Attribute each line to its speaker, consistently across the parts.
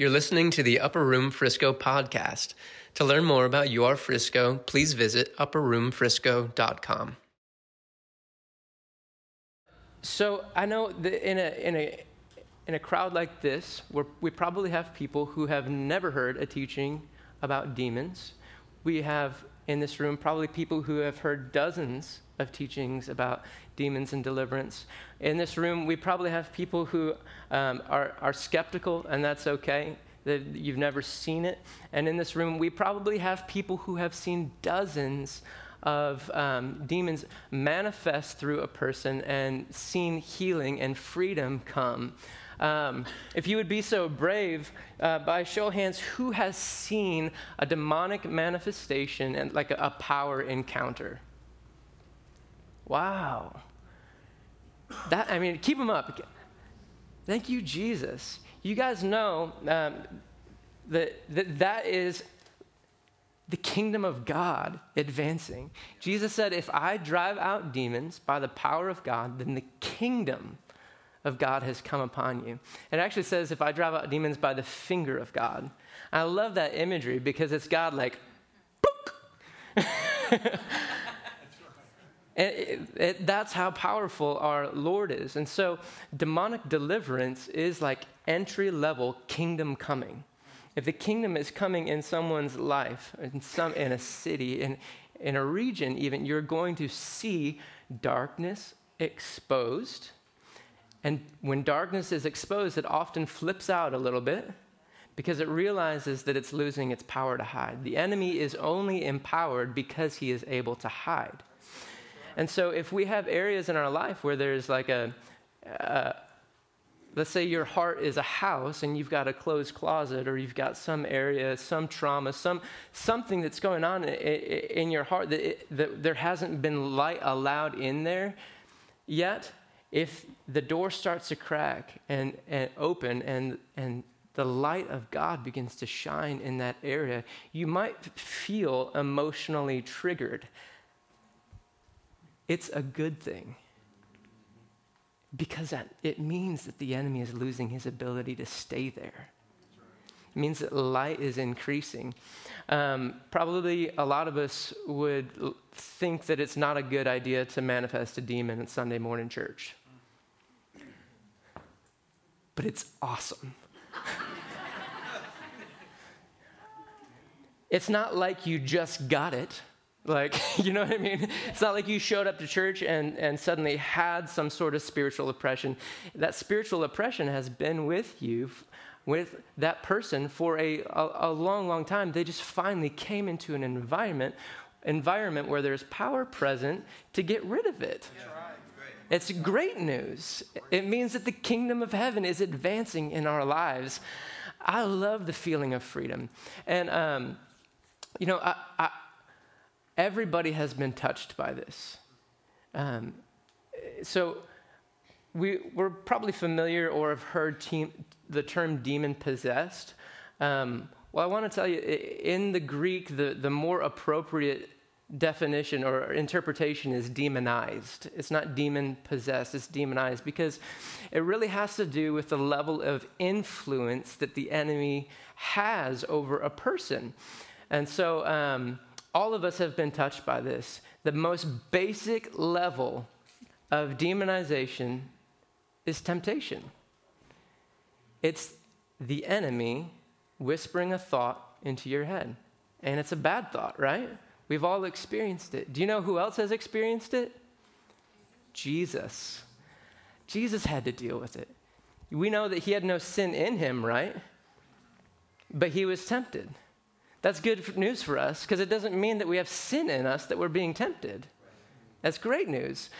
Speaker 1: You're listening to the Upper Room Frisco podcast. To learn more about your Frisco, please visit upperroomfrisco.com.
Speaker 2: So I know that in a, in a, in a crowd like this, where we probably have people who have never heard a teaching about demons. We have in this room probably people who have heard dozens of teachings about demons and deliverance. In this room, we probably have people who um, are, are skeptical, and that's okay. That you've never seen it. And in this room, we probably have people who have seen dozens of um, demons manifest through a person and seen healing and freedom come. Um, if you would be so brave, uh, by show of hands, who has seen a demonic manifestation and like a, a power encounter? Wow. That I mean, keep them up. Thank you, Jesus. You guys know um, that, that that is the kingdom of God advancing. Jesus said, If I drive out demons by the power of God, then the kingdom of God has come upon you. It actually says, If I drive out demons by the finger of God. I love that imagery because it's God like, it, it, that's how powerful our Lord is. And so, demonic deliverance is like entry level kingdom coming. If the kingdom is coming in someone's life, in, some, in a city, in, in a region, even, you're going to see darkness exposed. And when darkness is exposed, it often flips out a little bit because it realizes that it's losing its power to hide. The enemy is only empowered because he is able to hide. And so, if we have areas in our life where there's like a, a let's say your heart is a house and you've got a closed closet or you've got some area some trauma some something that's going on in your heart that, it, that there hasn't been light allowed in there yet if the door starts to crack and, and open and, and the light of god begins to shine in that area you might feel emotionally triggered it's a good thing because that, it means that the enemy is losing his ability to stay there. It means that light is increasing. Um, probably a lot of us would think that it's not a good idea to manifest a demon at Sunday morning church. But it's awesome. it's not like you just got it. Like, you know what I mean? It's not like you showed up to church and, and suddenly had some sort of spiritual oppression. That spiritual oppression has been with you, with that person for a, a, a long, long time. They just finally came into an environment, environment where there's power present to get rid of it. Yeah. It's great news. It means that the kingdom of heaven is advancing in our lives. I love the feeling of freedom. And, um, you know, I, I Everybody has been touched by this. Um, so we, we're probably familiar or have heard the term demon possessed. Um, well, I want to tell you, in the Greek, the, the more appropriate definition or interpretation is demonized. It's not demon possessed, it's demonized because it really has to do with the level of influence that the enemy has over a person. And so, um, all of us have been touched by this. The most basic level of demonization is temptation. It's the enemy whispering a thought into your head. And it's a bad thought, right? We've all experienced it. Do you know who else has experienced it? Jesus. Jesus had to deal with it. We know that he had no sin in him, right? But he was tempted. That's good news for us because it doesn't mean that we have sin in us that we're being tempted. That's great news.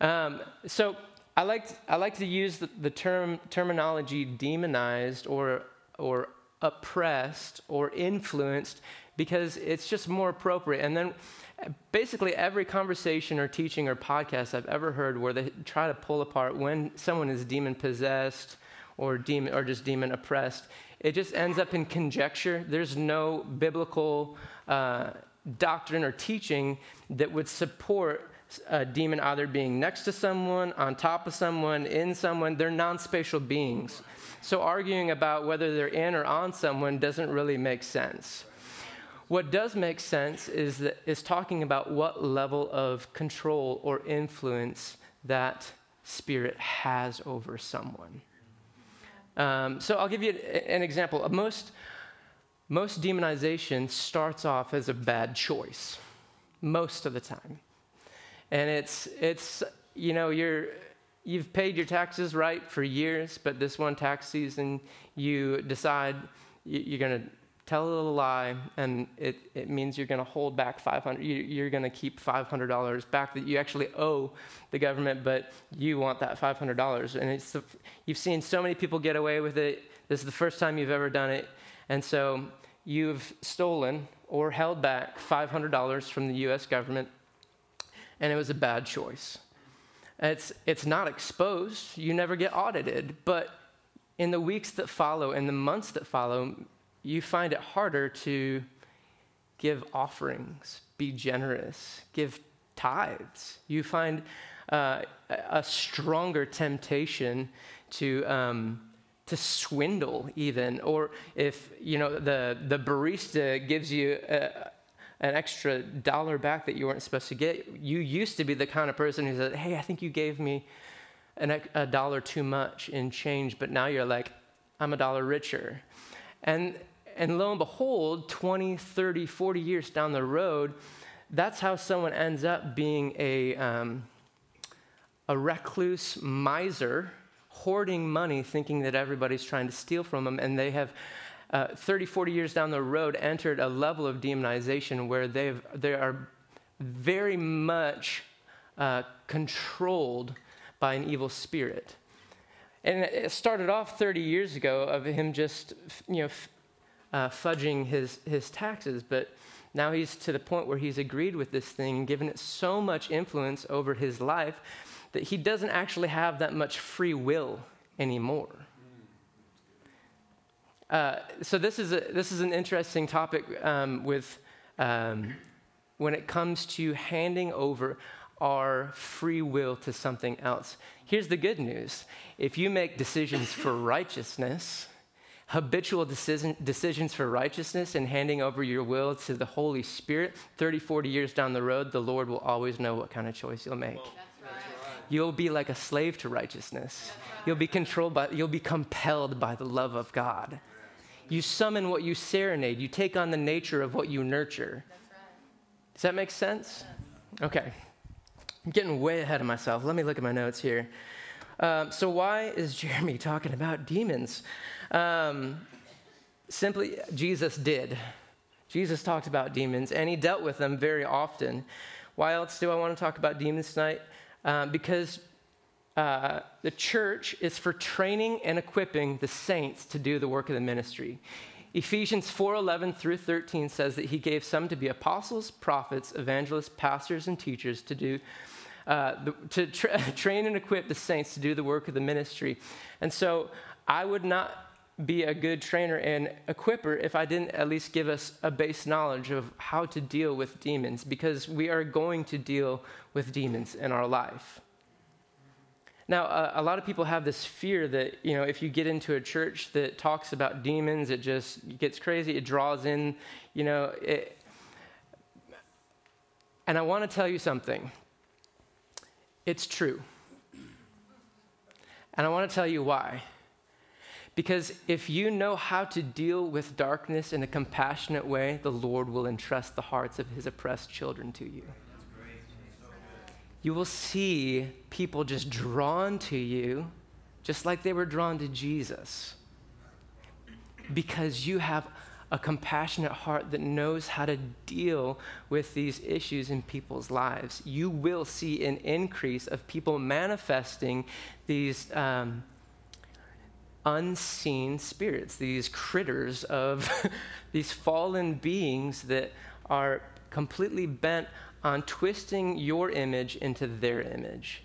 Speaker 2: Um, so I like, I like to use the, the term terminology demonized or, or oppressed or influenced because it's just more appropriate. And then basically every conversation or teaching or podcast I've ever heard where they try to pull apart when someone is demon possessed or demon or just demon oppressed it just ends up in conjecture. There's no biblical uh, doctrine or teaching that would support a demon either being next to someone, on top of someone, in someone. They're non spatial beings. So arguing about whether they're in or on someone doesn't really make sense. What does make sense is, that, is talking about what level of control or influence that spirit has over someone. Um, so I'll give you an example. Most, most demonization starts off as a bad choice, most of the time. And it's, it's you know, you're, you've paid your taxes right for years, but this one tax season, you decide you're going to tell a little lie, and it, it means you're going to hold back 500. You, are going to keep $500 back that you actually owe the government, but you want that $500. And it's the, you've seen so many people get away with it. This is the first time you've ever done it, and so you've stolen or held back $500 from the U.S. government, and it was a bad choice. It's, it's not exposed. You never get audited, but in the weeks that follow, in the months that follow, you find it harder to give offerings, be generous, give tithes. You find uh, a stronger temptation to. Um, to swindle even or if you know the the barista gives you a, an extra dollar back that you weren't supposed to get you used to be the kind of person who said hey i think you gave me an, a dollar too much in change but now you're like i'm a dollar richer and and lo and behold, 20, 30, 40 years down the road, that's how someone ends up being a, um, a recluse miser, hoarding money, thinking that everybody's trying to steal from them. And they have, uh, 30, 40 years down the road, entered a level of demonization where they've, they are very much uh, controlled by an evil spirit. And it started off 30 years ago of him just, you know, uh, fudging his, his taxes, but now he's to the point where he's agreed with this thing and given it so much influence over his life that he doesn't actually have that much free will anymore. Uh, so this is a, this is an interesting topic um, with um, when it comes to handing over our free will to something else. Here's the good news: if you make decisions for righteousness, habitual decision, decisions for righteousness and handing over your will to the Holy Spirit, 30, 40 years down the road, the Lord will always know what kind of choice you'll make. You'll be like a slave to righteousness. You'll be controlled by, you'll be compelled by the love of God. You summon what you serenade. You take on the nature of what you nurture. Does that make sense? Okay. I'm getting way ahead of myself. Let me look at my notes here. Um, so, why is Jeremy talking about demons? Um, simply, Jesus did. Jesus talked about demons, and he dealt with them very often. Why else do I want to talk about demons tonight? Um, because uh, the church is for training and equipping the saints to do the work of the ministry. Ephesians 4:11 through 13 says that he gave some to be apostles, prophets, evangelists, pastors, and teachers to do uh, the, to tra- train and equip the saints to do the work of the ministry. And so I would not be a good trainer and equiper if I didn't at least give us a base knowledge of how to deal with demons, because we are going to deal with demons in our life. Now, uh, a lot of people have this fear that, you know, if you get into a church that talks about demons, it just gets crazy, it draws in, you know, it. And I want to tell you something. It's true. And I want to tell you why. Because if you know how to deal with darkness in a compassionate way, the Lord will entrust the hearts of his oppressed children to you. You will see people just drawn to you, just like they were drawn to Jesus, because you have a compassionate heart that knows how to deal with these issues in people's lives. You will see an increase of people manifesting these. Um, unseen spirits, these critters of these fallen beings that are completely bent on twisting your image into their image.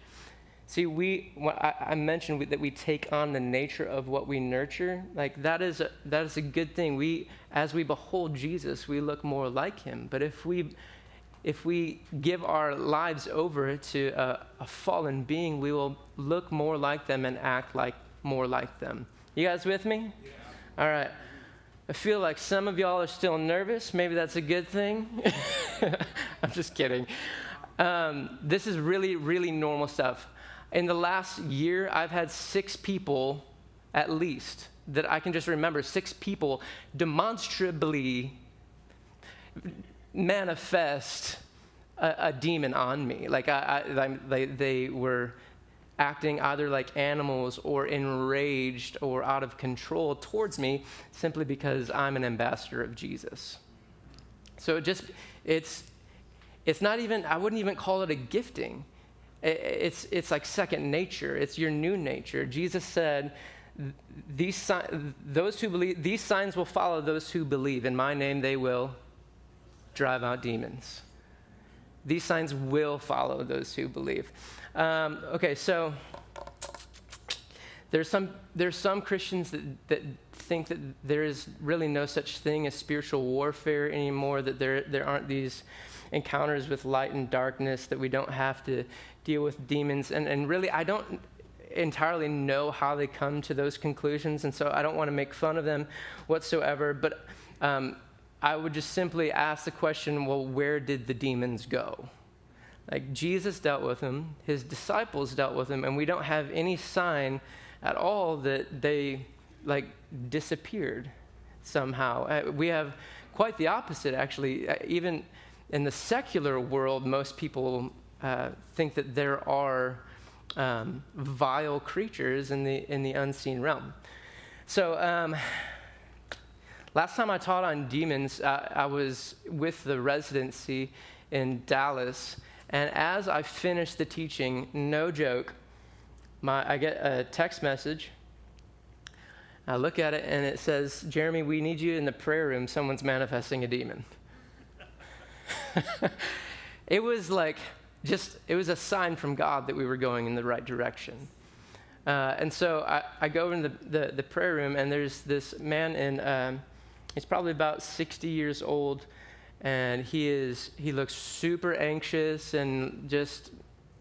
Speaker 2: See, we, I, mentioned that we take on the nature of what we nurture. Like, that is, a, that is a good thing. We, as we behold Jesus, we look more like him. But if we, if we give our lives over to a, a fallen being, we will look more like them and act like more like them. You guys with me? Yeah. All right. I feel like some of y'all are still nervous. Maybe that's a good thing. I'm just kidding. Um, this is really, really normal stuff. In the last year, I've had six people, at least, that I can just remember, six people demonstrably manifest a, a demon on me. Like I, I, they, they were acting either like animals or enraged or out of control towards me simply because I'm an ambassador of Jesus. So it just, it's, it's not even, I wouldn't even call it a gifting. It's, it's like second nature, it's your new nature. Jesus said, these, those who believe, these signs will follow those who believe. In my name, they will drive out demons. These signs will follow those who believe. Um, okay, so there's some, there's some Christians that, that think that there is really no such thing as spiritual warfare anymore, that there, there aren't these encounters with light and darkness, that we don't have to deal with demons. And, and really, I don't entirely know how they come to those conclusions, and so I don't want to make fun of them whatsoever. But um, I would just simply ask the question well, where did the demons go? Like Jesus dealt with them, his disciples dealt with them, and we don't have any sign at all that they like disappeared somehow. Uh, we have quite the opposite, actually. Uh, even in the secular world, most people uh, think that there are um, vile creatures in the in the unseen realm. So. Um, last time I taught on demons, uh, I was with the residency in Dallas, and as I finished the teaching, no joke, my, I get a text message. I look at it and it says, Jeremy, we need you in the prayer room. Someone's manifesting a demon. it was like just, it was a sign from God that we were going in the right direction. Uh, and so I, I go in the, the, the, prayer room, and there's this man in, um, he's probably about 60 years old, and he is he looks super anxious and just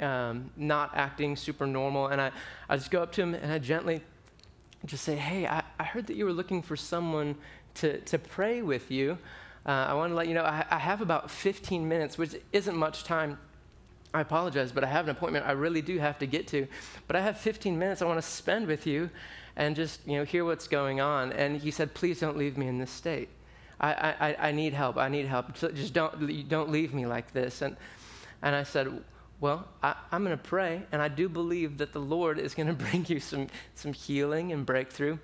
Speaker 2: um, not acting super normal. And I, I just go up to him and I gently just say, Hey, I, I heard that you were looking for someone to, to pray with you. Uh, I want to let you know I, I have about 15 minutes, which isn't much time. I apologize, but I have an appointment I really do have to get to. But I have 15 minutes I want to spend with you and just you know hear what's going on. And he said, Please don't leave me in this state. I, I, I need help. I need help. Just don't, don't leave me like this. And, and I said, well, I, am going to pray, and I do believe that the Lord is going to bring you some, some healing and breakthrough.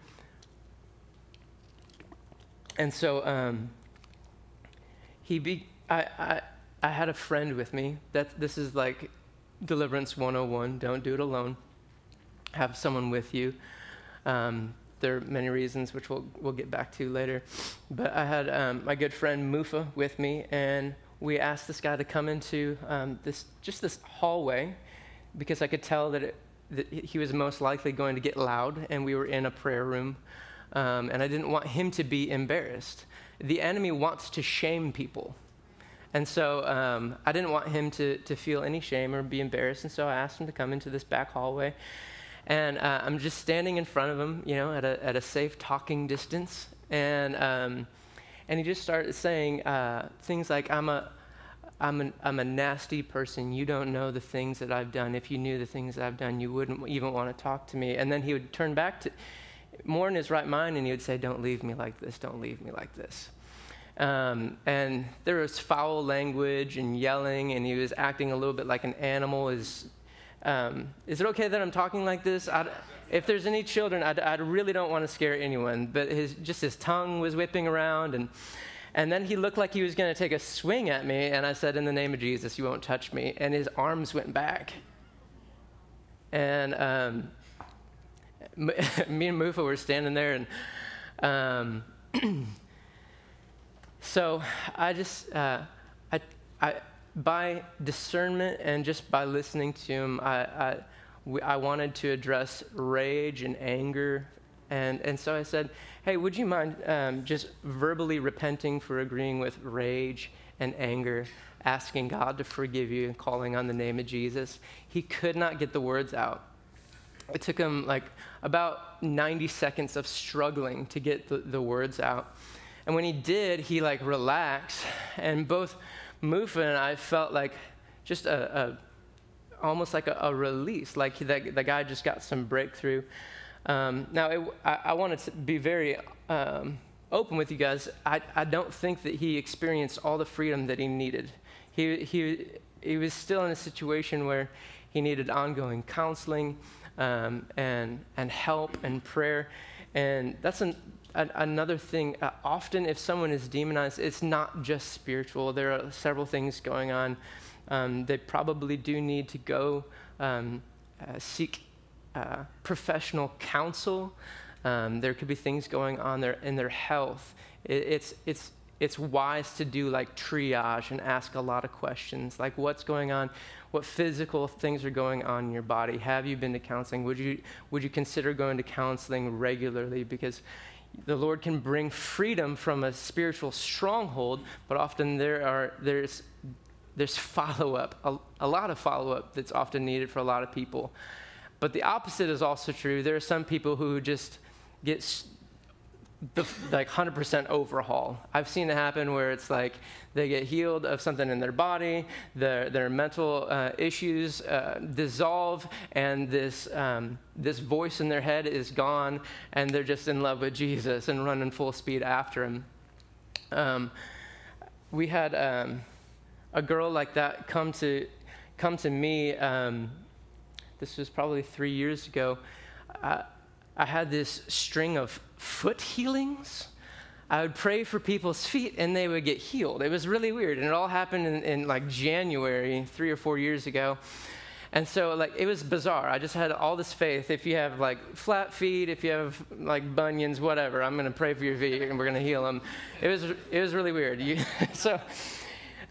Speaker 2: And so um, he be, I, I, I had a friend with me. That this is like deliverance 101. Don't do it alone. Have someone with you. Um, there are many reasons, which we'll, we'll get back to later. But I had um, my good friend Mufa with me, and we asked this guy to come into um, this just this hallway because I could tell that, it, that he was most likely going to get loud, and we were in a prayer room, um, and I didn't want him to be embarrassed. The enemy wants to shame people. And so um, I didn't want him to, to feel any shame or be embarrassed, and so I asked him to come into this back hallway. And uh, I'm just standing in front of him, you know, at a, at a safe talking distance. And, um, and he just started saying uh, things like, I'm a, I'm, an, I'm a nasty person. You don't know the things that I've done. If you knew the things that I've done, you wouldn't even want to talk to me. And then he would turn back to more in his right mind and he would say, Don't leave me like this. Don't leave me like this. Um, and there was foul language and yelling, and he was acting a little bit like an animal. His um, is it okay that I'm talking like this? I'd, if there's any children, I, really don't want to scare anyone, but his, just his tongue was whipping around, and, and then he looked like he was going to take a swing at me, and I said, In the name of Jesus, you won't touch me. And his arms went back. And um, me and Mufa were standing there, and um, so I just, uh, I, I, by discernment and just by listening to him, I, I, I, wanted to address rage and anger. And, and so I said, hey, would you mind um, just verbally repenting for agreeing with rage and anger, asking God to forgive you, and calling on the name of Jesus? He could not get the words out. it took him like about 90 seconds of struggling to get the, the words out. And when he did, he like relaxed. And both And I felt like just a, a almost like a, a, release, like the, the guy just got some breakthrough. Um, now, it, I, I wanted to be very um, open with you guys. I, I don't think that he experienced all the freedom that he needed. He, he, he was still in a situation where he needed ongoing counseling um, and, and help and prayer. And that's an, another thing. Uh, often, if someone is demonized, it's not just spiritual, there are several things going on. Um, they probably do need to go um, uh, seek uh, professional counsel. Um, there could be things going on there in their health. It, it's, it's, it's wise to do like triage and ask a lot of questions like what's going on what physical things are going on in your body have you been to counseling would you would you consider going to counseling regularly because the lord can bring freedom from a spiritual stronghold but often there are there's there's follow-up a, a lot of follow-up that's often needed for a lot of people. But the opposite is also true. There are some people who just get like 100% overhaul. I've seen it happen where it's like they get healed of something in their body, their, their mental uh, issues uh, dissolve, and this, um, this voice in their head is gone, and they're just in love with Jesus and running full speed after him. Um, we had um, a girl like that come to, come to me. Um, this was probably three years ago. Uh, I had this string of foot healings. I would pray for people's feet and they would get healed. It was really weird. And it all happened in, in, like January, three or four years ago. And so, like, it was bizarre. I just had all this faith. If you have, like, flat feet, if you have, like, bunions, whatever, I'm going to pray for your feet and we're going to heal them. It was, it was really weird. You, so,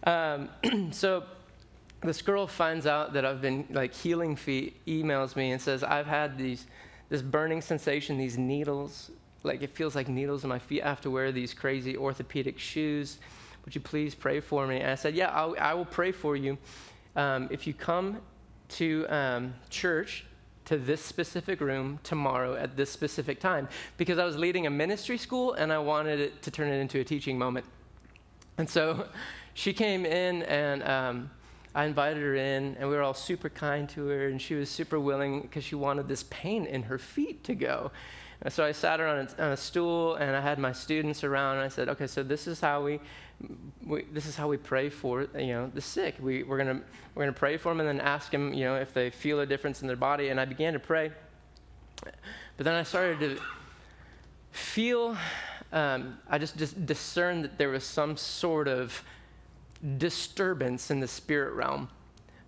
Speaker 2: um, so this girl finds out that I've been, like, healing feet, emails me and says, I've had these this burning sensation, these needles, like it feels like needles in my feet. I have to wear these crazy orthopedic shoes. Would you please pray for me? And I said, Yeah, I'll, I will pray for you. Um, if you come to um, church, to this specific room tomorrow at this specific time, because I was leading a ministry school and I wanted it to turn it into a teaching moment. And so she came in and um, I invited her in, and we were all super kind to her, and she was super willing because she wanted this pain in her feet to go. And so I sat her on a, on a, stool, and I had my students around, and I said, "Okay, so this is how we, we this is how we pray for you know the sick. We, we're gonna we're gonna pray for them, and then ask them, you know, if they feel a difference in their body." And I began to pray, but then I started to feel. Um, I just, just discerned that there was some sort of disturbance in the spirit realm.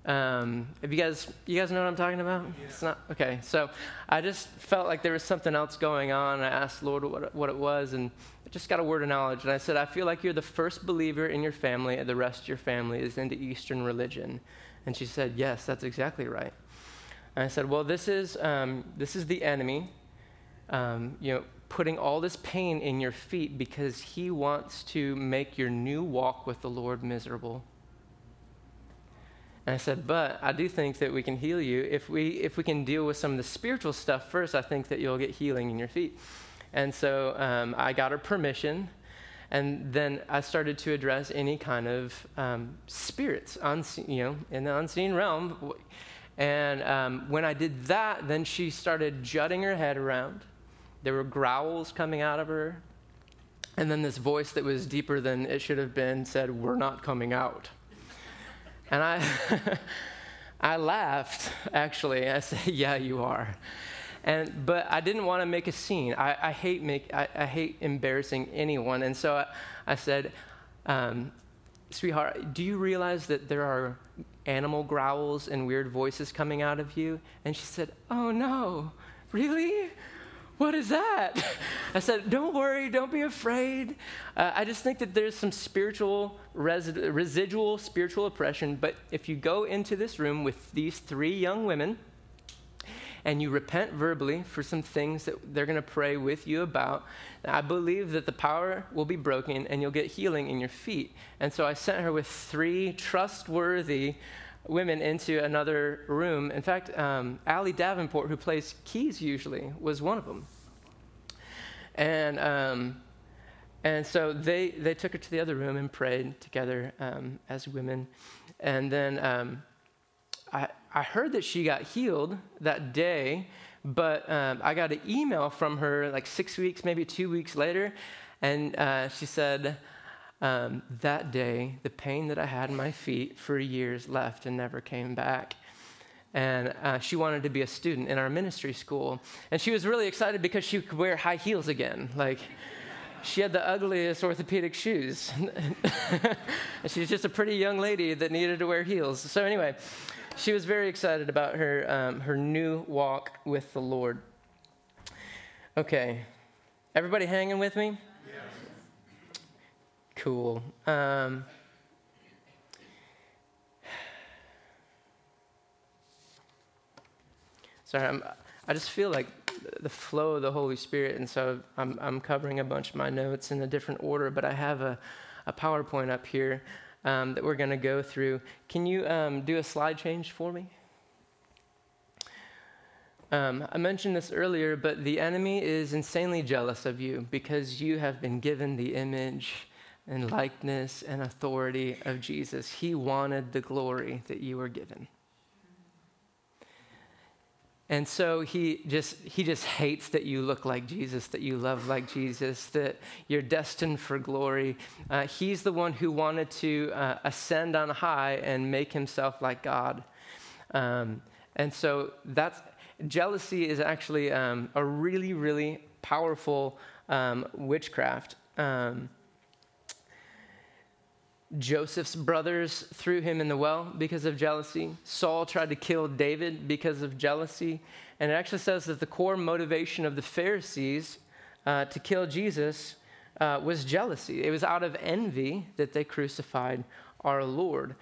Speaker 2: Um, if you guys, you guys know what I'm talking about? Yeah. It's not okay. So I just felt like there was something else going on. I asked Lord what, what it was, and I just got a word of knowledge. And I said, I feel like you're the first believer in your family, and the rest of your family is into Eastern religion. And she said, Yes, that's exactly right. And I said, Well, this is um, this is the enemy. Um, you know, putting all this pain in your feet because He wants to make your new walk with the Lord miserable. And I said, but I do think that we can heal you. If we, if we can deal with some of the spiritual stuff first, I think that you'll get healing in your feet. And so um, I got her permission. And then I started to address any kind of um, spirits, unseen, you know, in the unseen realm. And um, when I did that, then she started jutting her head around. There were growls coming out of her. And then this voice that was deeper than it should have been said, We're not coming out. And I, I laughed, actually. I said, Yeah, you are. And, but I didn't want to make a scene. I, I hate, make, I, I, hate embarrassing anyone. And so I, I said, um, Sweetheart, do you realize that there are animal growls and weird voices coming out of you? And she said, Oh no, really? What is that? I said, Don't worry, don't be afraid. Uh, I just think that there's some spiritual, res- residual spiritual oppression. But if you go into this room with these three young women and you repent verbally for some things that they're going to pray with you about, I believe that the power will be broken and you'll get healing in your feet. And so I sent her with three trustworthy women into another room. In fact, um, Allie Davenport, who plays keys usually, was one of them. And um, and so they they took her to the other room and prayed together um, as women. And then um, I I heard that she got healed that day, but um, I got an email from her like six weeks, maybe two weeks later, and uh, she said. Um, that day, the pain that I had in my feet for years left and never came back. And uh, she wanted to be a student in our ministry school. And she was really excited because she could wear high heels again. Like, she had the ugliest orthopedic shoes. and she's just a pretty young lady that needed to wear heels. So, anyway, she was very excited about her, um, her new walk with the Lord. Okay, everybody hanging with me? Cool. Um, sorry, I'm, I just feel like the flow of the Holy Spirit, and so I'm, I'm covering a bunch of my notes in a different order, but I have a, a PowerPoint up here um, that we're going to go through. Can you um, do a slide change for me? Um, I mentioned this earlier, but the enemy is insanely jealous of you because you have been given the image and likeness and authority of Jesus. He wanted the glory that you were given. And so he just he just hates that you look like Jesus, that you love like Jesus, that you're destined for glory. Uh, he's the one who wanted to uh, ascend on high and make himself like God. Um, and so that's jealousy is actually um, a really really powerful um, witchcraft. Um, Joseph's brothers threw him in the well because of jealousy. Saul tried to kill David because of jealousy. And it actually says that the core motivation of the Pharisees uh, to kill Jesus uh, was jealousy. It was out of envy that they crucified our Lord.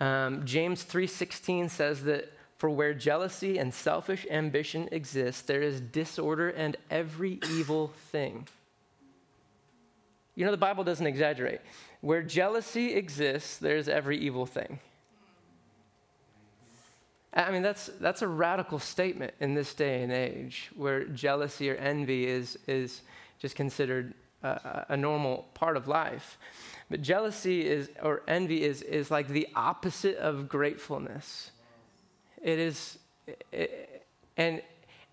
Speaker 2: Um, James 3:16 says that for where jealousy and selfish ambition exist, there is disorder and every evil thing. You know, the Bible doesn't exaggerate. Where jealousy exists, there's every evil thing. I mean, that's, that's a radical statement in this day and age where jealousy or envy is, is just considered a, a normal part of life. But jealousy is, or envy is, is like the opposite of gratefulness. It is, it, and,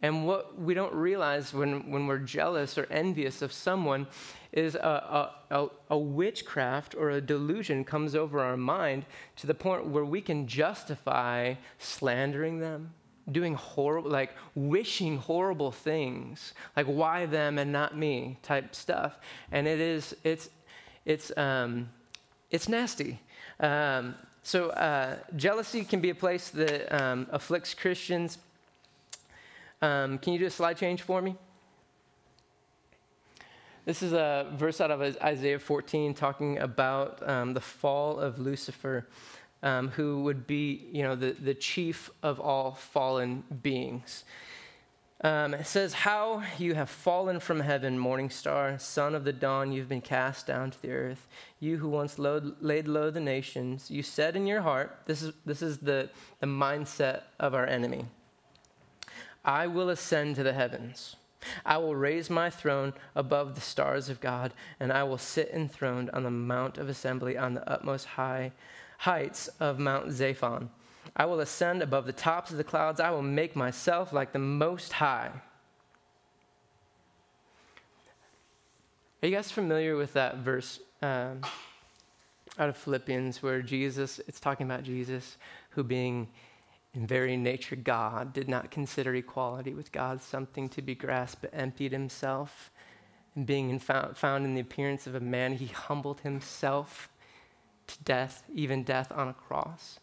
Speaker 2: and what we don't realize when, when we're jealous or envious of someone is a, a, a, witchcraft or a delusion comes over our mind to the point where we can justify slandering them, doing horrible, like wishing horrible things, like why them and not me type stuff. And it is, it's, it's, um, it's nasty. Um, so uh, jealousy can be a place that um, afflicts Christians. Um, can you do a slide change for me? This is a verse out of Isaiah 14 talking about um, the fall of Lucifer, um, who would be, you know, the, the chief of all fallen beings. Um, it says, How you have fallen from heaven, morning star, son of the dawn, you've been cast down to the earth. You who once laid low the nations, you said in your heart, this is, this is the, the mindset of our enemy I will ascend to the heavens. I will raise my throne above the stars of God, and I will sit enthroned on the mount of assembly on the utmost high heights of Mount Zaphon. I will ascend above the tops of the clouds. I will make myself like the Most High. Are you guys familiar with that verse um, out of Philippians where Jesus, it's talking about Jesus who being in very nature, God did not consider equality with God something to be grasped, but emptied himself. And being in found, found in the appearance of a man, he humbled himself to death, even death on a cross.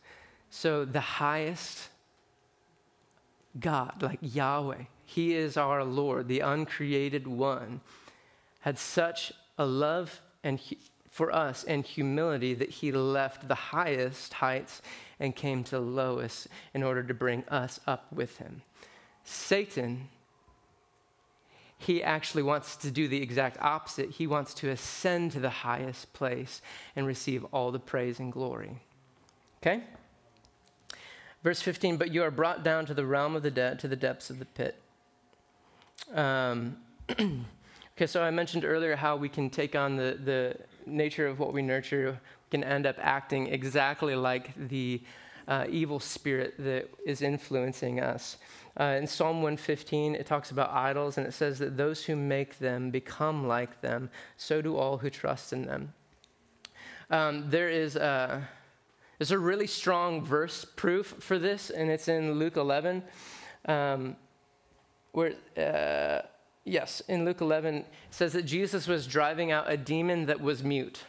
Speaker 2: So the highest God, like Yahweh, he is our Lord, the uncreated one, had such a love and for us and humility that he left the highest heights and came to lowest in order to bring us up with him. Satan, he actually wants to do the exact opposite. He wants to ascend to the highest place and receive all the praise and glory. Okay? Verse 15, but you are brought down to the realm of the dead, to the depths of the pit. Um, okay, so I mentioned earlier how we can take on the, the nature of what we nurture, can end up acting exactly like the uh, evil spirit that is influencing us. Uh, in Psalm 115, it talks about idols, and it says that those who make them become like them, so do all who trust in them. Um, there is a, there's a really strong verse proof for this, and it's in Luke 11, um, where, uh, yes, in Luke 11, it says that Jesus was driving out a demon that was mute.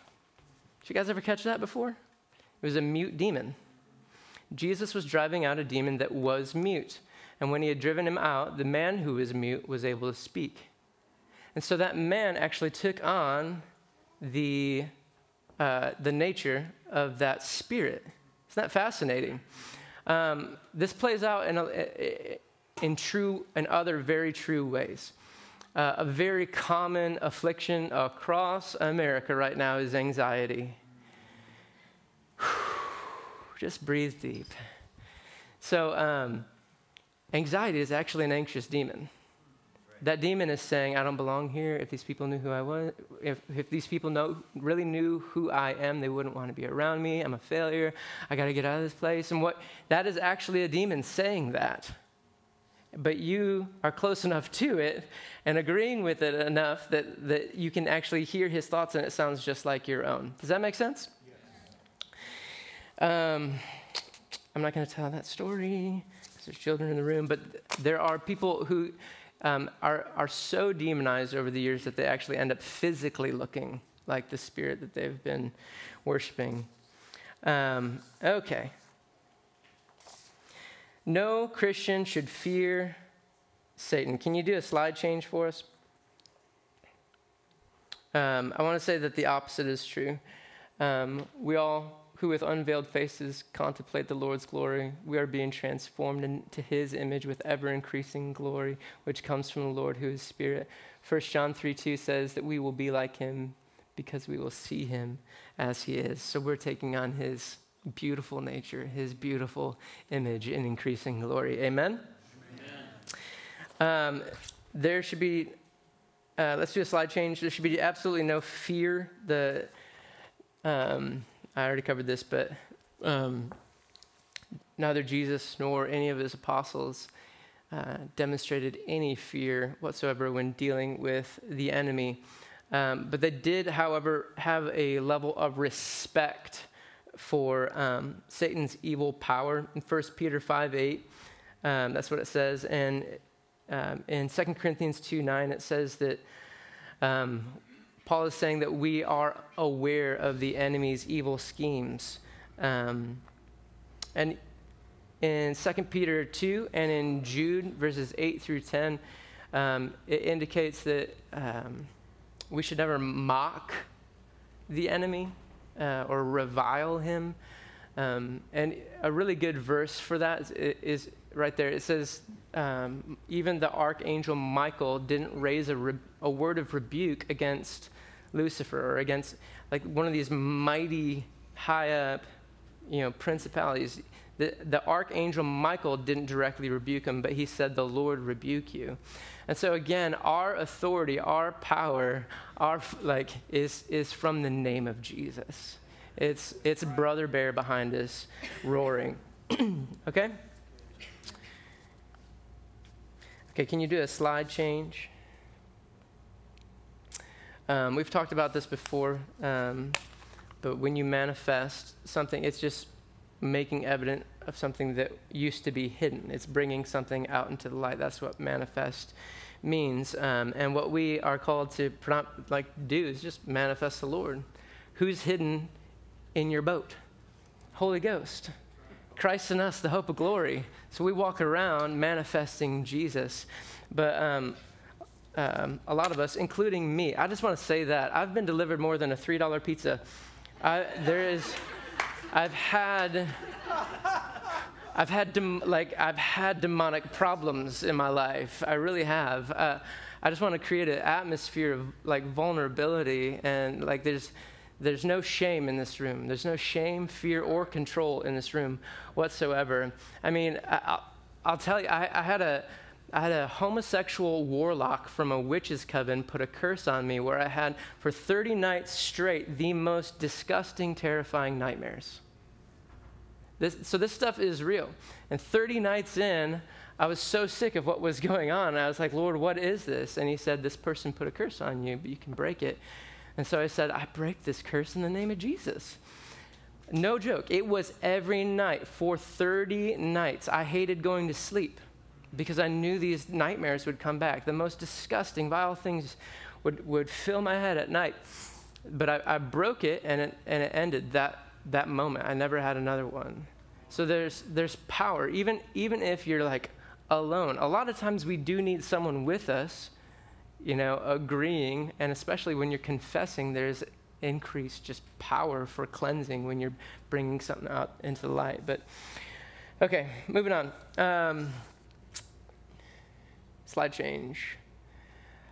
Speaker 2: Did you guys ever catch that before? It was a mute demon. Jesus was driving out a demon that was mute. And when he had driven him out, the man who was mute was able to speak. And so that man actually took on the, uh, the nature of that spirit. Isn't that fascinating? Um, this plays out in, a, in true and other very true ways. Uh, a very common affliction across America right now is anxiety. Just breathe deep. So, um, anxiety is actually an anxious demon. That demon is saying, I don't belong here. If these people knew who I was, if, if these people know, really knew who I am, they wouldn't want to be around me. I'm a failure. I got to get out of this place. And what that is actually a demon saying that. But you are close enough to it and agreeing with it enough that, that you can actually hear his thoughts and it sounds just like your own. Does that make sense? Um, I'm not going to tell that story because there's children in the room, but there are people who um, are, are so demonized over the years that they actually end up physically looking like the spirit that they've been worshiping. Um, okay. No Christian should fear Satan. Can you do a slide change for us? Um, I want to say that the opposite is true. Um, we all who with unveiled faces contemplate the Lord's glory, we are being transformed into his image with ever increasing glory, which comes from the Lord who is Spirit. 1 John 3 2 says that we will be like him because we will see him as he is. So we're taking on his beautiful nature, his beautiful image in increasing glory. Amen? Amen. Um, there should be, uh, let's do a slide change. There should be absolutely no fear. The. Um, I already covered this, but um, neither Jesus nor any of his apostles uh, demonstrated any fear whatsoever when dealing with the enemy. Um, but they did, however, have a level of respect for um, Satan's evil power. In 1 Peter 5 8, um, that's what it says. And um, in 2 Corinthians 2 9, it says that um, Paul is saying that we are aware of the enemy's evil schemes. Um, and in 2 Peter 2 and in Jude, verses 8 through 10, um, it indicates that we should never mock the enemy uh, or revile him. Um, and a really good verse for that is, is right there. It says, um, even the archangel Michael didn't raise a, re- a word of rebuke against Lucifer or against like one of these mighty high up, you know, principalities. The, the archangel Michael didn't directly rebuke him, but he said, The Lord rebuke you. And so again, our authority, our power, our like is is from the name of Jesus. It's it's brother bear behind us roaring. okay? Okay, can you do a slide change? Um, we've talked about this before, um, but when you manifest something, it's just making evident of something that used to be hidden. It's bringing something out into the light. That's what manifest means. Um, and what we are called to like do is just manifest the Lord. Who's hidden in your boat? Holy Ghost. Christ in us, the hope of glory. So we walk around manifesting Jesus. But um, um, a lot of us, including me. I just want to say that I've been delivered more than a $3 pizza. I, there is, I've had, I've had, dem- like, I've had demonic problems in my life. I really have. Uh, I just want to create an atmosphere of like vulnerability and like there's, There's no shame in this room. There's no shame, fear, or control in this room whatsoever. I mean, I, will tell you, I, I, had a, I had a homosexual warlock from a witch's coven put a curse on me where I had, for 30 nights straight, the most disgusting, terrifying nightmares. This, so this stuff is real. And 30 nights in, I was so sick of what was going on. I was like, Lord, what is this? And he said, This person put a curse on you, but you can break it. And so I said, I break this curse in the name of Jesus. No joke. It was every night for 30 nights. I hated going to sleep because I knew these nightmares would come back. The most disgusting, vile things would, would fill my head at night. But I, I broke it and, it and it ended that, that moment. I never had another one. So there's, there's power, even, even if you're like alone. A lot of times we do need someone with us you know, agreeing, and especially when you're confessing, there's increased just power for cleansing when you're bringing something out into the light. But okay, moving on. Um, slide change.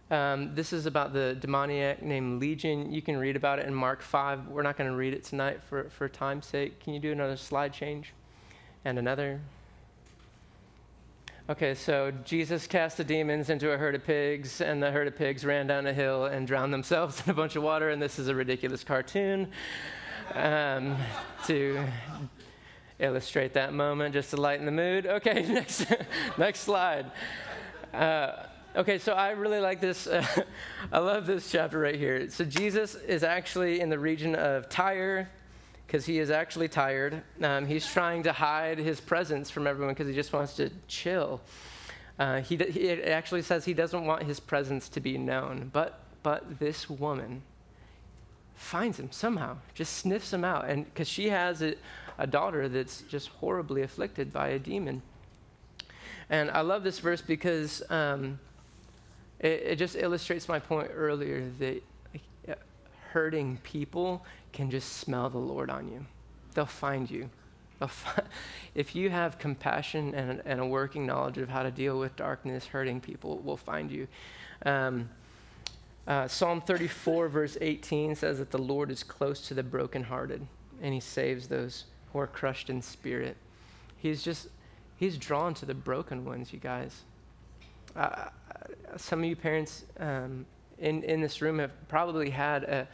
Speaker 2: Um, this is about the demoniac named Legion. You can read about it in Mark 5. We're not going to read it tonight for, for time's sake. Can you do another slide change? And another. Okay, so Jesus cast the demons into a herd of pigs, and the herd of pigs ran down a hill and drowned themselves in a bunch of water. And this is a ridiculous cartoon um, to illustrate that moment, just to lighten the mood. Okay, next, next slide. Uh, okay, so I really like this. I love this chapter right here. So Jesus is actually in the region of Tyre because he is actually tired. Um, he's trying to hide his presence from everyone because he just wants to chill. Uh, he, he, actually says he doesn't want his presence to be known. But, but this woman finds him somehow, just sniffs him out. And because she has a, a daughter that's just horribly afflicted by a demon. And I love this verse because um, it, it just illustrates my point earlier that hurting people can just smell the Lord on you. They'll find you. They'll if you have compassion and, and, a working knowledge of how to deal with darkness, hurting people will find you. Um, uh, Psalm 34, verse 18 says that the Lord is close to the brokenhearted and he saves those who are crushed in spirit. He's just, he's drawn to the broken ones, you guys. Uh, some of you parents um, in, in this room have probably had a,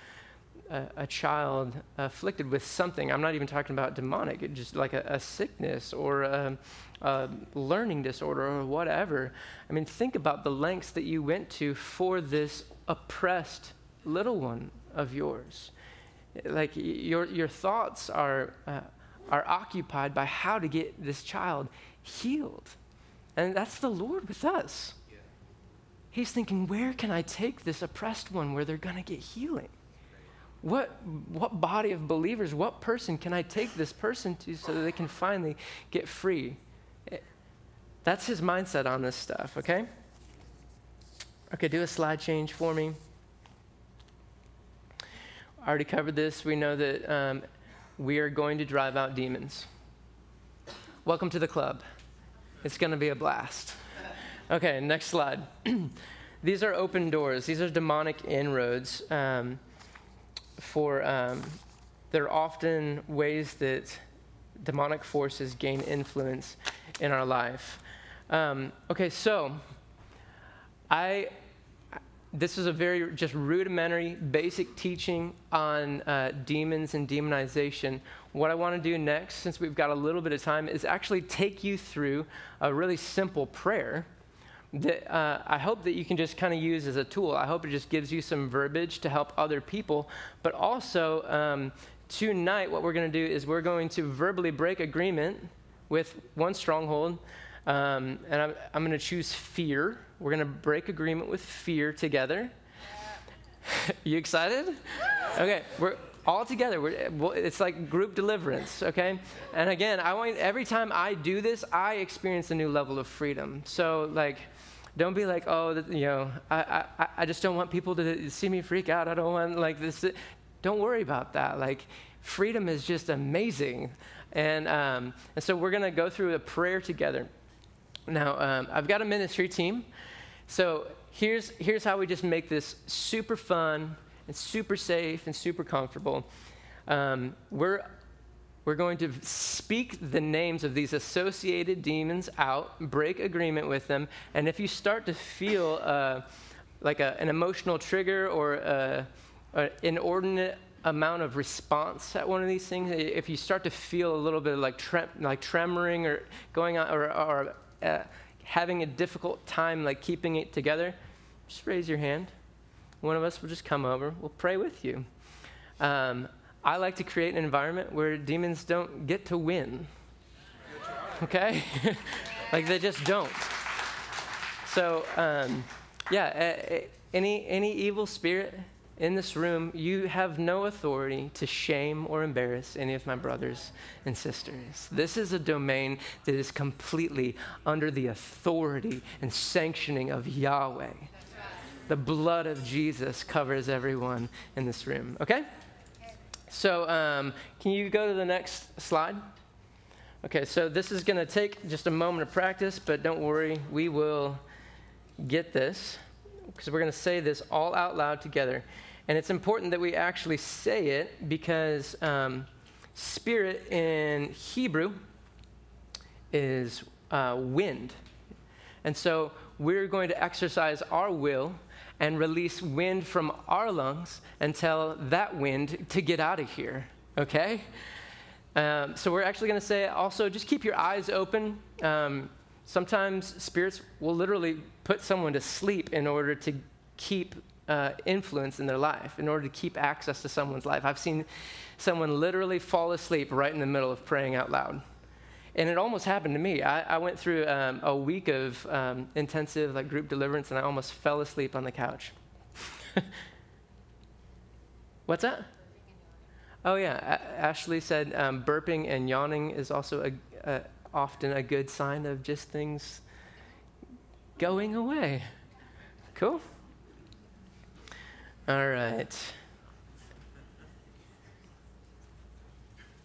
Speaker 2: a, a, child afflicted with something. I'm not even talking about demonic, just like a, a sickness or a, a, learning disorder or whatever. I mean, think about the lengths that you went to for this oppressed little one of yours. Like your, your thoughts are, uh, are occupied by how to get this child healed. And that's the Lord with us. He's thinking, where can I take this oppressed one where they're going to get healing? What, what body of believers, what person can I take this person to so that they can finally get free? Eh, that's his mindset on this stuff, okay? Okay, do a slide change for me. I already covered this. We know that um, we are going to drive out demons. Welcome to the club. It's going to be a blast. Okay, next slide. These are open doors. These are demonic inroads. Um, for um, they're often ways that demonic forces gain influence in our life. Um, okay, so I this is a very just rudimentary, basic teaching on uh, demons and demonization. What I want to do next, since we've got a little bit of time, is actually take you through a really simple prayer that uh, I hope that you can just kind of use as a tool. I hope it just gives you some verbiage to help other people. But also, um, tonight, what we're going to do is we're going to verbally break agreement with one stronghold. Um, and I'm, I'm going to choose fear. We're going to break agreement with fear together. you excited? Okay, we're all together. We're, it's like group deliverance, okay? And again, I want every time I do this, I experience a new level of freedom. So, like, don't be like, oh, you know, I, I, I just don't want people to see me freak out. I don't want like this. Don't worry about that. Like, freedom is just amazing. And, um, and so we're going to go through a prayer together. Now, um, I've got a ministry team. So here's, here's how we just make this super fun and super safe and super comfortable, um, we're, we're going to speak the names of these associated demons out, break agreement with them, and if you start to feel uh, like a, an emotional trigger or a, an inordinate amount of response at one of these things, if you start to feel a little bit of like, trem- like tremoring or going on or, or uh, having a difficult time like keeping it together, just raise your hand. One of us will just come over. We'll pray with you. Um, I like to create an environment where demons don't get to win. Okay? like they just don't. So, um, yeah, any, any evil spirit in this room, you have no authority to shame or embarrass any of my brothers and sisters. This is a domain that is completely under the authority and sanctioning of Yahweh. The blood of Jesus covers everyone in this room. Okay? So, um, can you go to the next slide? Okay, so this is going to take just a moment of practice, but don't worry, we will get this because we're going to say this all out loud together. And it's important that we actually say it because um, spirit in Hebrew is uh, wind. And so we're going to exercise our will and release wind from our lungs and tell that wind to get out of here, okay? Um, so we're actually going to say also just keep your eyes open. Um, sometimes spirits will literally put someone to sleep in order to keep uh, influence in their life, in order to keep access to someone's life. I've seen someone literally fall asleep right in the middle of praying out loud. And it almost happened to me. I, I went through um, a week of um, intensive like group deliverance, and I almost fell asleep on the couch. What's that? Oh yeah, a- Ashley said um, burping and yawning is also a, a, often a good sign of just things going away. Cool. All right.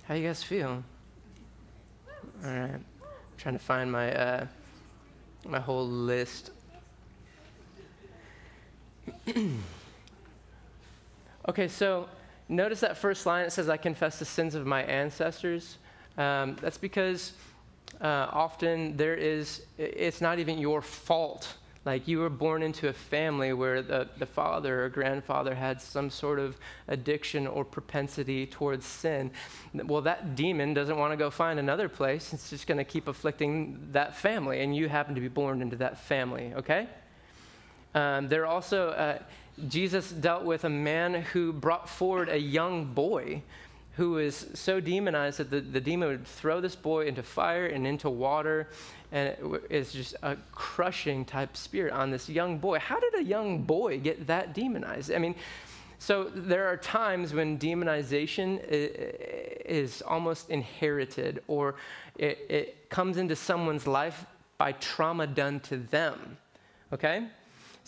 Speaker 2: How you guys feel? All right. I'm trying to find my uh, my whole list. okay, so notice that first line. It says, "I confess the sins of my ancestors." Um, that's because uh, often there is. It's not even your fault like you were born into a family where the, the father or grandfather had some sort of addiction or propensity towards sin. Well, that demon doesn't want to go find another place. It's just going to keep afflicting that family, and you happen to be born into that family, okay? Um, there also, uh, Jesus dealt with a man who brought forward a young boy who was so demonized that the, the demon would throw this boy into fire and into water and it's just a crushing type spirit on this young boy. How did a young boy get that demonized? I mean, so there are times when demonization is almost inherited or it, it comes into someone's life by trauma done to them. Okay?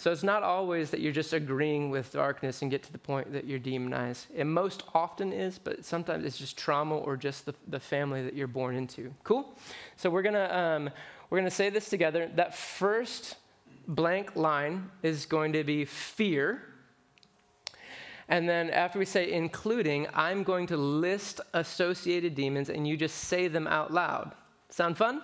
Speaker 2: So it's not always that you're just agreeing with darkness and get to the point that you're demonized. It most often is, but sometimes it's just trauma or just the, the family that you're born into. Cool? So we're gonna um, we're gonna say this together. That first blank line is going to be fear. And then after we say including, I'm going to list associated demons and you just say them out loud. Sound fun?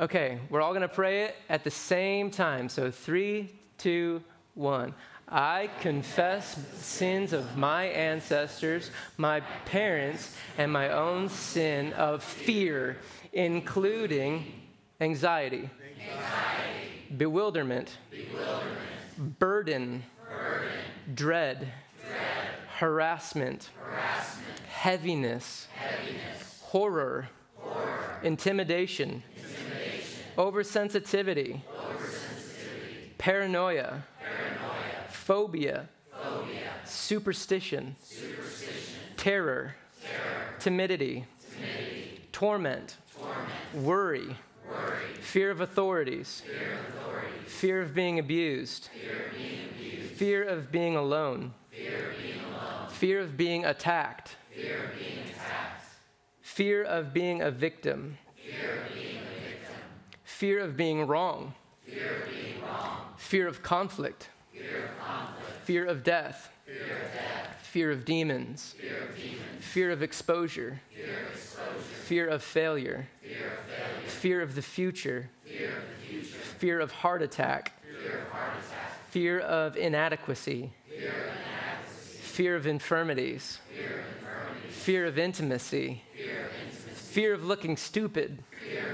Speaker 2: Okay, we're all going to pray it at the same time. So three, two, one. I confess sins of my ancestors, my parents, and my own sin of fear, including anxiety, anxiety. bewilderment, bewilderment. burden, burden. dread, dread. harassment, harassment. heaviness, heaviness. horror, horror. intimidation Oversensitivity. Oversensitivity. Paranoia. Paranoia. Phobia. Phobia. Superstition. Superstition. Terror. Terror. Timidity. Timidity. Torment. Torment. Worry. Worry. Fear of authorities. Fear of, authorities. Fear of being abused. Fear of being, abused. Fear of being alone. Fear of being alone. Fear of being attacked. Fear of being attacked. Fear of being a victim. Fear of being Fear of being wrong. Fear of, wrong. Fear of conflict. Fear of conflict. Fear of death. Fear of demons. Fear of exposure. Fear of failure. Fear of the future. Fear of heart attack. Fear of inadequacy. Fear of infirmities. Fear of intimacy. Fear of looking stupid. Fear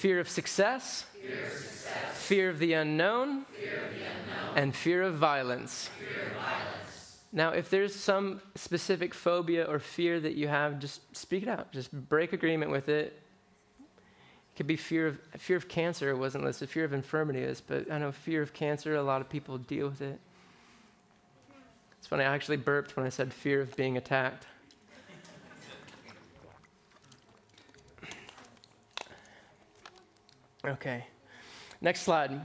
Speaker 2: Fear of success. Fear of the unknown. And fear of violence. Now, if there's some specific phobia or fear that you have, just speak it out. Just break agreement with it. It could be fear of fear of cancer. It wasn't listed. Fear of infirmity is, but I know fear of cancer. A lot of people deal with it. It's funny. I actually burped when I said fear of being attacked. Okay. Next slide.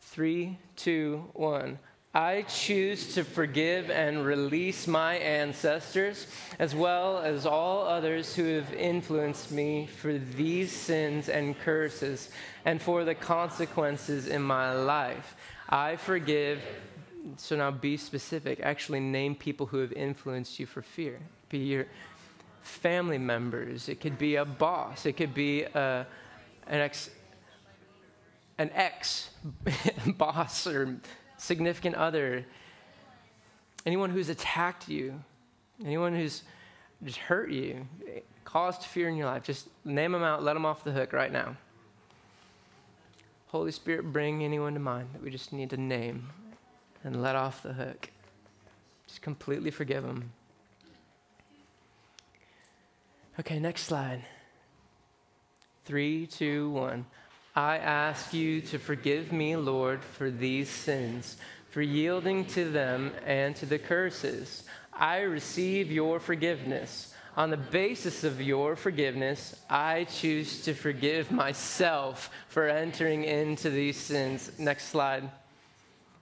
Speaker 2: Three, two, one. I choose to forgive and release my ancestors, as well as all others who have influenced me for these sins and curses, and for the consequences in my life. I forgive. So now be specific. Actually, name people who have influenced you for fear. Be your family members. It could be a boss. It could be a, an ex, an ex boss or significant other, anyone who's attacked you, anyone who's just hurt you, caused fear in your life, just name them out, let them off the hook right now. Holy Spirit, bring anyone to mind that we just need to name and let off the hook. Just completely forgive them. Okay, next slide. Three, two, one. I ask you to forgive me, Lord, for these sins, for yielding to them and to the curses. I receive your forgiveness. On the basis of your forgiveness, I choose to forgive myself for entering into these sins. Next slide.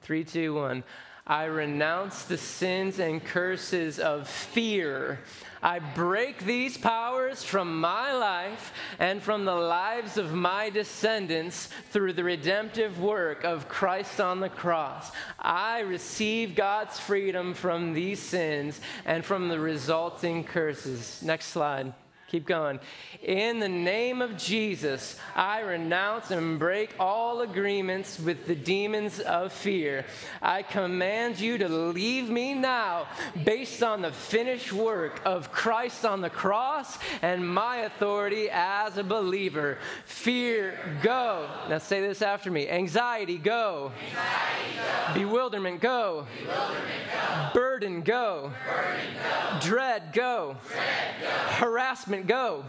Speaker 2: Three, two, one. I renounce the sins and curses of fear. I break these powers from my life and from the lives of my descendants through the redemptive work of Christ on the cross. I receive God's freedom from these sins and from the resulting curses. Next slide. Keep going. In the name of Jesus, I renounce and break all agreements with the demons of fear. I command you to leave me now based on the finished work of Christ on the cross and my authority as a believer. Fear, go. Now say this after me. Anxiety, go. Anxiety, go. Bewilderment, go. Bewilderment, go. Burden, go. Burden, go. Dread, go. Dread, go. Harassment, go.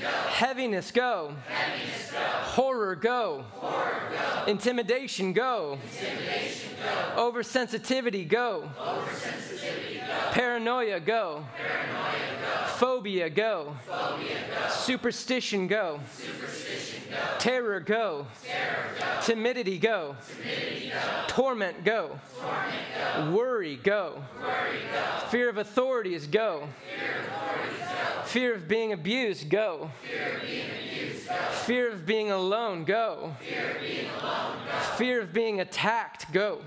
Speaker 2: Go. Heaviness, go. Heaviness, go. Horror, go. Horror, go. Intimidation, go. Intimidation, go. Oversensitivity, go. Oversensitivity, go. Paranoia, go. Phobia, go. Superstition, go. Terror, go. Timidity, go. Torment, go. Worry, go. Fear of authorities, go. Fear of go. Fear of being, abused, go. Fear of being alone, go. Fear of being, alone, go. Fear of being attacked, go.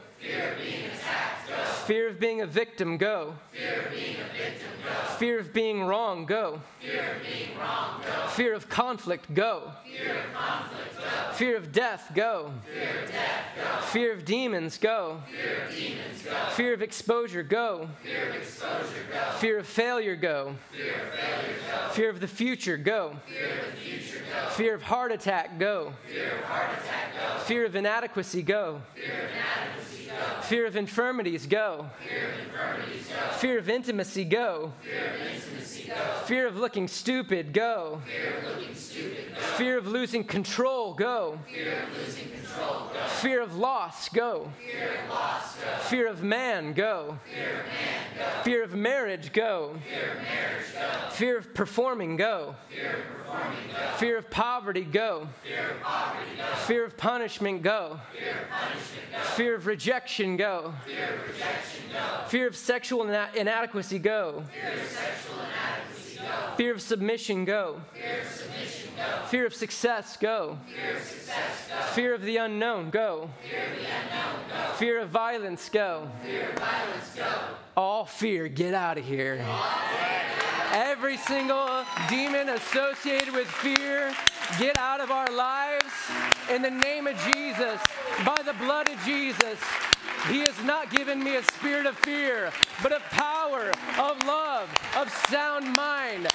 Speaker 2: Fear of being a victim, go. Fear of being a victim, go. Fear of being wrong, go. Fear of being wrong, go. Fear of conflict, go. Fear of conflict, go. Fear of death, go. Fear of death, go. Fear of demons, go. Fear of demons, go. Fear of exposure, go. Fear of exposure, go. Fear of failure, go. Fear of failure, go. Fear of the future, go. Fear of the future, Fear of heart attack, go. Fear of inadequacy, go. Fear of infirmities, go. Fear of go. Fear of intimacy, go. Fear of looking stupid, go. Fear of losing control, go. Fear of loss, go. Fear of man, go. Fear of marriage, go. Fear of performing, go. Fear of poverty, go. Fear of punishment, go. Fear of punishment go fear of rejection, go. Fear of rejection go fear of sexual ina- inadequacy, go. Fear of submission, go. Fear of success, go. Fear of the unknown, go. Fear of violence, go. All fear, get out of here. Every single demon associated with fear, get out of our lives in the name of Jesus, by the blood of Jesus. He has not given me a spirit of fear, but of power, of love, of sound mind.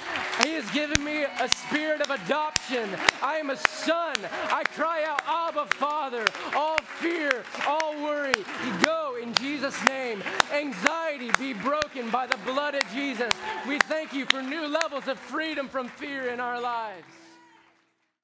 Speaker 2: He has given me a spirit of adoption. I am a son. I cry out, Abba, Father. All fear, all worry, go in Jesus' name. Anxiety be broken by the blood of Jesus. We thank you for new levels of freedom from fear in our lives.